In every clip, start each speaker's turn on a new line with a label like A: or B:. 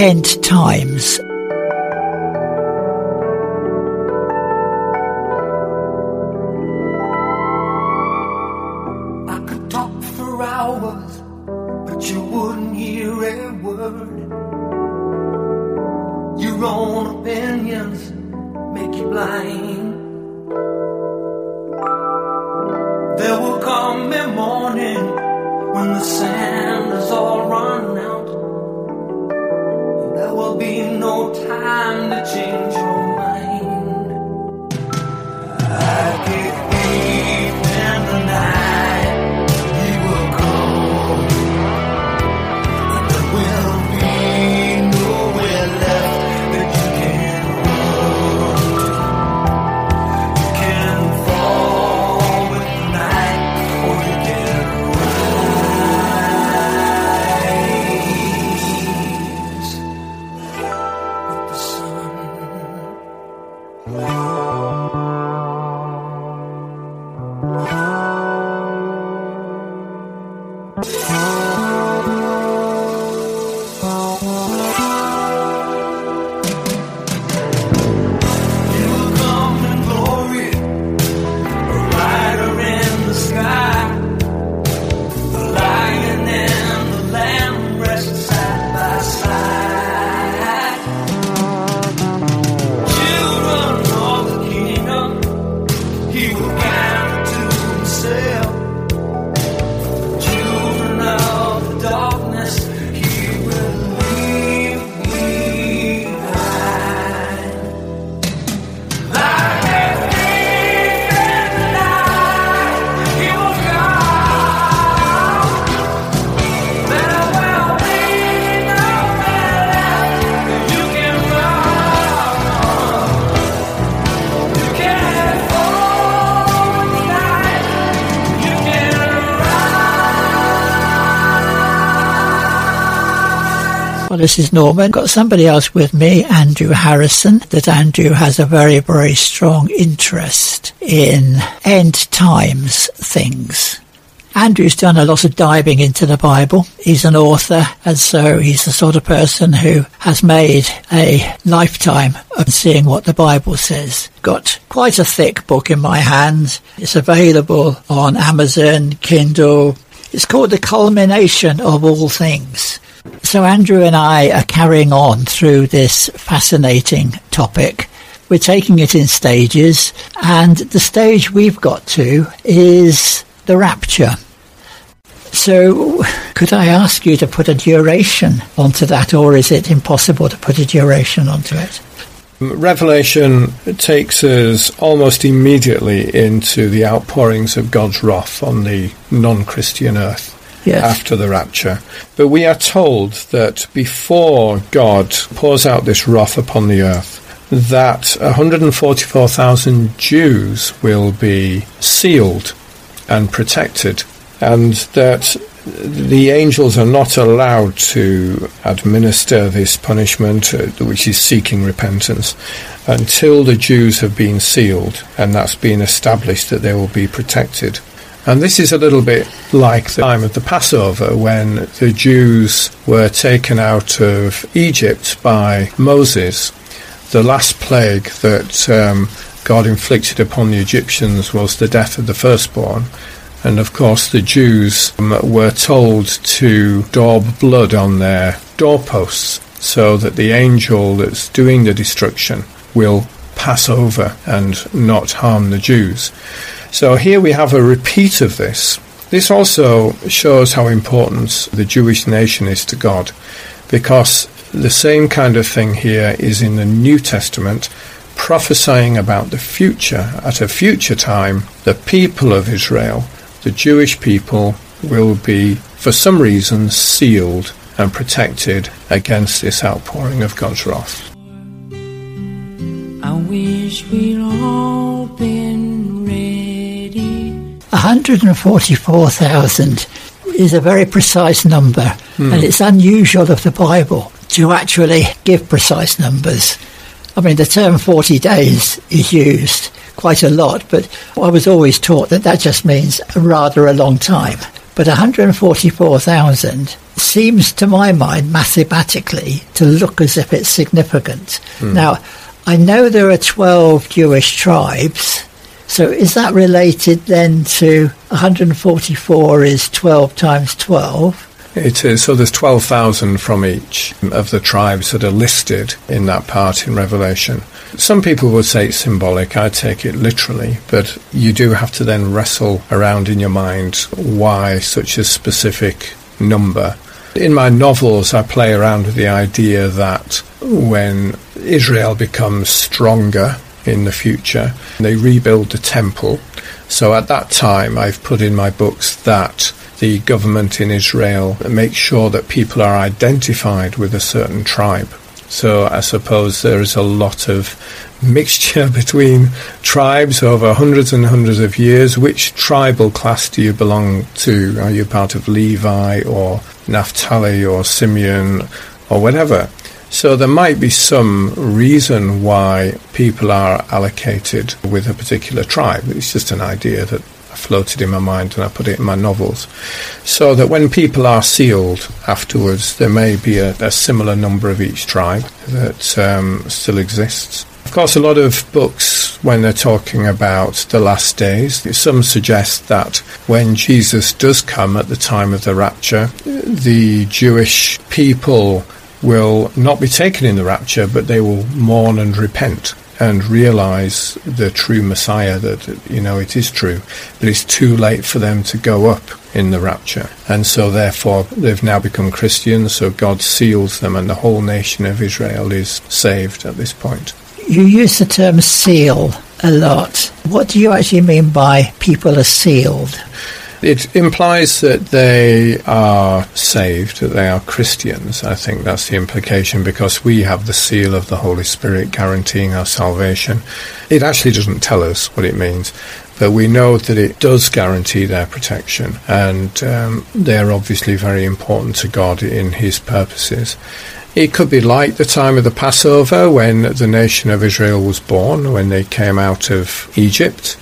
A: End Times.
B: I could talk for hours, but you wouldn't hear a word. Your own opinions make you blind. There will come a morning when the sand is all run out. Will be no time to change
A: Well, this is Norman. Got somebody else with me, Andrew Harrison, that Andrew has a very, very strong interest in end times things. Andrew's done a lot of diving into the Bible. He's an author, and so he's the sort of person who has made a lifetime of seeing what the Bible says. Got quite a thick book in my hands. It's available on Amazon, Kindle. It's called The Culmination of All Things. So Andrew and I are carrying on through this fascinating topic. We're taking it in stages, and the stage we've got to is the rapture. So, could I ask you to put a duration onto that, or is it impossible to put a duration onto it?
C: Revelation takes us almost immediately into the outpourings of God's wrath on the non Christian earth
A: Yes.
C: after the rapture. But we are told that before God pours out this wrath upon the earth, that 144,000 Jews will be sealed and protected, and that the angels are not allowed to administer this punishment, uh, which is seeking repentance, until the Jews have been sealed and that's been established that they will be protected. And this is a little bit like the time of the Passover when the Jews were taken out of Egypt by Moses. The last plague that um, God inflicted upon the Egyptians was the death of the firstborn. And of course, the Jews um, were told to daub blood on their doorposts so that the angel that's doing the destruction will pass over and not harm the Jews. So here we have a repeat of this. This also shows how important the Jewish nation is to God, because the same kind of thing here is in the New Testament, prophesying about the future. At a future time, the people of Israel, the Jewish people, will be, for some reason, sealed and protected against this outpouring of God's wrath.
D: I wish we'd all been.
A: 144,000 is a very precise number, hmm. and it's unusual of the Bible to actually give precise numbers. I mean, the term 40 days is used quite a lot, but I was always taught that that just means rather a long time. But 144,000 seems to my mind mathematically to look as if it's significant. Hmm. Now, I know there are 12 Jewish tribes. So is that related then to 144 is 12 times 12?
C: It is. So there's 12,000 from each of the tribes that are listed in that part in Revelation. Some people would say it's symbolic. I take it literally. But you do have to then wrestle around in your mind why such a specific number. In my novels, I play around with the idea that when Israel becomes stronger in the future, they rebuild the temple. So at that time, I've put in my books that the government in Israel makes sure that people are identified with a certain tribe. So I suppose there is a lot of mixture between tribes over hundreds and hundreds of years. Which tribal class do you belong to? Are you part of Levi or Naphtali or Simeon or whatever? So there might be some reason why people are allocated with a particular tribe. It's just an idea that floated in my mind and I put it in my novels. So that when people are sealed afterwards, there may be a, a similar number of each tribe that um, still exists. Of course, a lot of books, when they're talking about the last days, some suggest that when Jesus does come at the time of the rapture, the Jewish people will not be taken in the rapture, but they will mourn and repent and realize the true Messiah that, you know, it is true, but it's too late for them to go up in the rapture. And so therefore they've now become Christians, so God seals them and the whole nation of Israel is saved at this point.
A: You use the term seal a lot. What do you actually mean by people are sealed?
C: It implies that they are saved, that they are Christians. I think that's the implication because we have the seal of the Holy Spirit guaranteeing our salvation. It actually doesn't tell us what it means, but we know that it does guarantee their protection, and um, they're obviously very important to God in His purposes. It could be like the time of the Passover when the nation of Israel was born, when they came out of Egypt.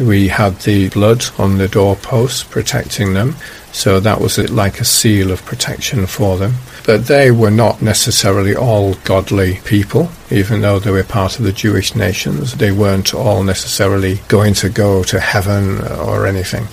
C: We had the blood on the doorposts protecting them, so that was uh, like a seal of protection for them. But they were not necessarily all godly people, even though they were part of the Jewish nations. They weren't all necessarily going to go to heaven or anything.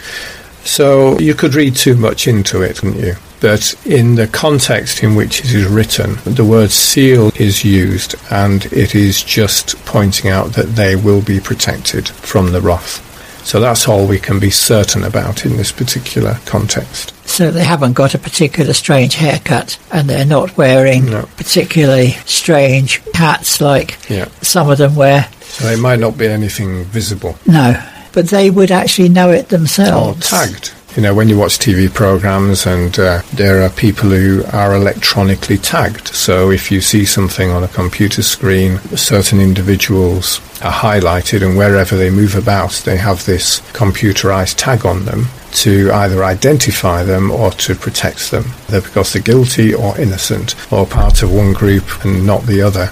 C: So you could read too much into it, couldn't you? But in the context in which it is written, the word seal is used, and it is just pointing out that they will be protected from the wrath. So that's all we can be certain about in this particular context.
A: So they haven't got a particular strange haircut and they're not wearing
C: No.
A: particularly strange hats like
C: Yeah.
A: some of them wear.
C: So it might not be anything visible
A: No, but they would actually know it
C: or
A: themselves.
C: tagged. You know, when you watch TV programs and uh, there are people who are electronically tagged. So if you see something on a computer screen, certain individuals are highlighted and wherever they move about, they have this computerized tag on them to either identify them or to protect them. They're because they're guilty or innocent or part of one group and not the other.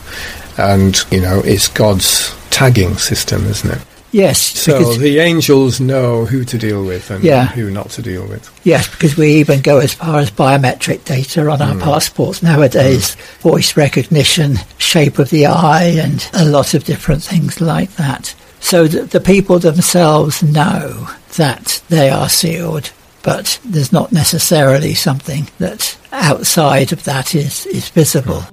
C: And, you know, it's God's tagging system, isn't it?
A: Yes,
C: So the angels know who to deal with and
A: Yeah.
C: who not to deal with.
A: yes, because we even go as far as biometric data on
C: Mm.
A: our passports nowadays, voice recognition, shape of the eye, and a lot of different things like that. So the, the people themselves know that they are sealed, but there's not necessarily something that outside of that is, is visible.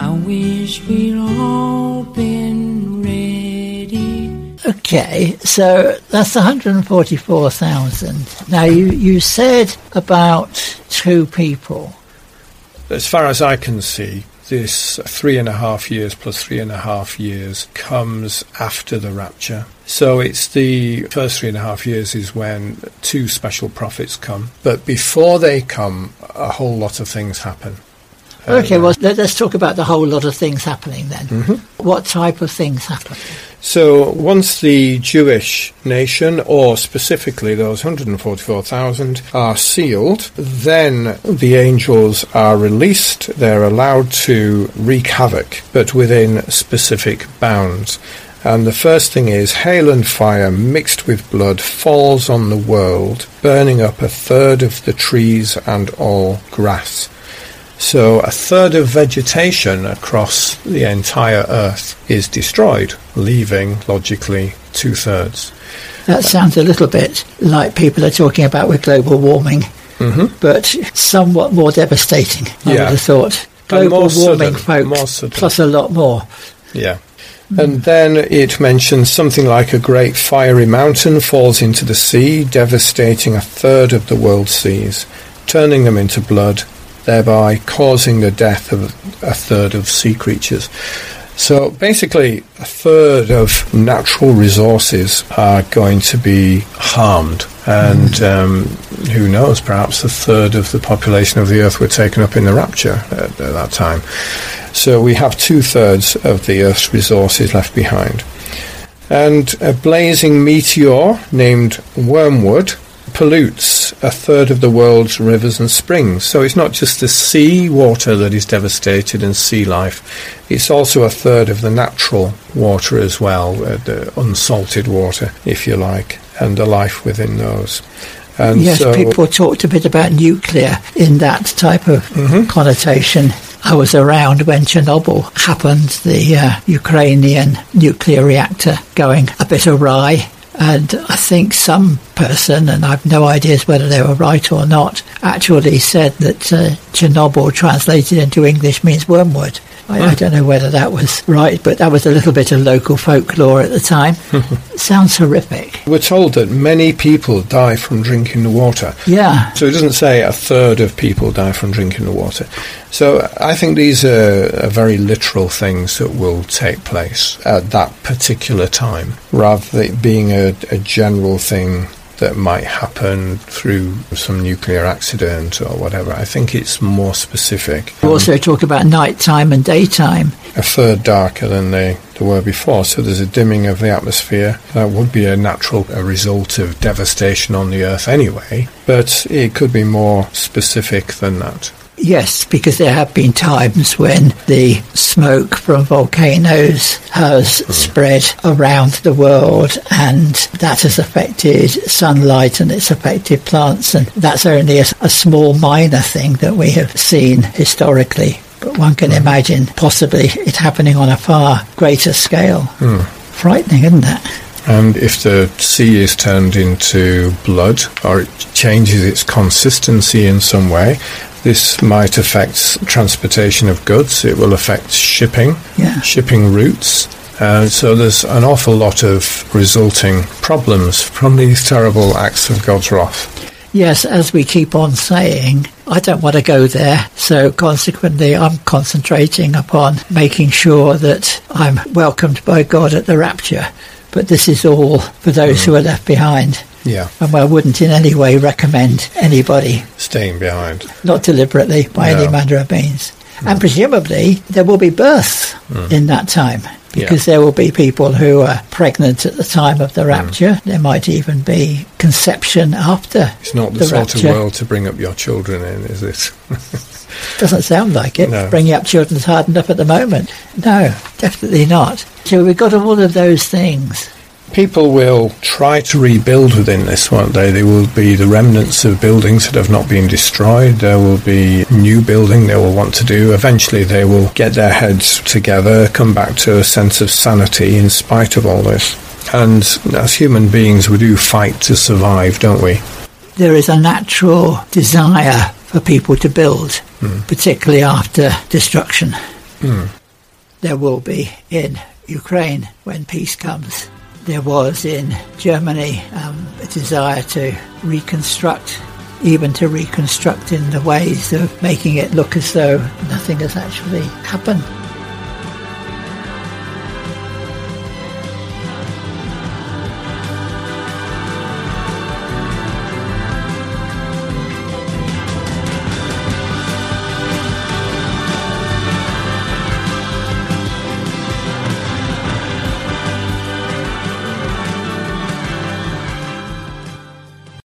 D: I wish we'd all been ready.
A: Okay, so that's 144,000. Now, you, you said about two people.
C: As far as I can see, this three and a half years plus three and a half years comes after the rapture. So it's the first three and a half years is when two special prophets come. But before they come, a whole lot of things happen.
A: Okay,
C: Uh,
A: well, let, us talk about the whole lot of things happening then. What type of things happen?
C: So once the Jewish nation, or specifically those 144,000, are sealed, then the angels are released. They're allowed to wreak havoc, but within specific bounds. And the first thing is hail and fire mixed with blood falls on the world, burning up a third of the trees and all grass. So a third of vegetation across the entire earth is destroyed, leaving logically two thirds.
A: That sounds a little bit like people are talking about with global warming,
C: Mm-hmm.
A: but somewhat more devastating, I
C: Yeah.
A: would have thought. Global
C: more
A: warming,
C: sudden,
A: folks, plus a lot more.
C: Yeah. And then it mentions something like a great fiery mountain falls into the sea, devastating a third of the world's seas, turning them into blood, thereby causing the death of a third of sea creatures. So basically, a third of natural resources are going to be harmed. And um, who knows, perhaps a third of the population of the earth were taken up in the rapture at, at that time. So we have two thirds of the Earth's resources left behind. And a blazing meteor named Wormwood pollutes a third of the world's rivers and springs. So it's not just the sea water that is devastated and sea life, it's also a third of the natural water as well, uh, the unsalted water, if you like, and the life within those. And
A: yes,
C: so,
A: people talked a bit about nuclear in that type of
C: Mm-hmm.
A: connotation. I was around when Chernobyl happened, the uh, Ukrainian nuclear reactor going a bit awry. And I think some person, and I've no ideas whether they were right or not, actually said that uh, Chernobyl translated into English means wormwood. I, I don't know whether that was right, but that was a little bit of local folklore at the time. Sounds horrific.
C: we're told that many people die from drinking the water.
A: Yeah.
C: So it doesn't say a third of people die from drinking the water. So I think these are, are very literal things that will take place at that particular time, rather than being a, a general thing that might happen through some nuclear accident or whatever. I think it's more specific.
A: We also um, talk about nighttime and daytime.
C: a third darker than they, they were before. So there's a dimming of the atmosphere. That would be a natural a result of devastation on the Earth anyway, but it could be more specific than that.
A: Yes, because there have been times when the smoke from volcanoes has hmm. spread around the world and that has affected sunlight and it's affected plants and that's only a, a small minor thing that we have seen historically. But one can hmm. imagine possibly it happening on a far greater scale. Hmm. Frightening, isn't it?
C: And if the sea is turned into blood or it changes its consistency in some way, this might affect transportation of goods. It will affect shipping,
A: Yeah.
C: shipping routes. Uh, so there's an awful lot of resulting problems from these terrible acts of God's wrath.
A: Yes, as we keep on saying, I don't want to go there. So consequently, I'm concentrating upon making sure that I'm welcomed by God at the rapture. But this is all for those who are left behind.
C: Yeah,
A: And I wouldn't in any way recommend anybody,
C: staying behind.
A: not deliberately, by any manner of means. And presumably, there will be birth mm. in that time. Because there will be people who are pregnant at the time of the mm. rapture. There might even be conception after
C: It's not the,
A: the
C: sort
A: rapture.
C: of world to bring up your children in, is it?
A: Doesn't sound like it.
C: No.
A: Bringing up children's hard enough at the moment. No, definitely not. So we've got all of those things.
C: People will try to rebuild within this, won't they? There will be the remnants of buildings that have not been destroyed. There will be new building they will want to do. Eventually, they will get their heads together, come back to a sense of sanity in spite of all this. And as human beings, we do fight to survive, don't we?
A: There is a natural desire for people to build, hmm. particularly after destruction. Hmm. There will be in Ukraine when peace comes. There was in Germany um, a desire to reconstruct, even to reconstruct in the ways of making it look as though nothing has actually happened.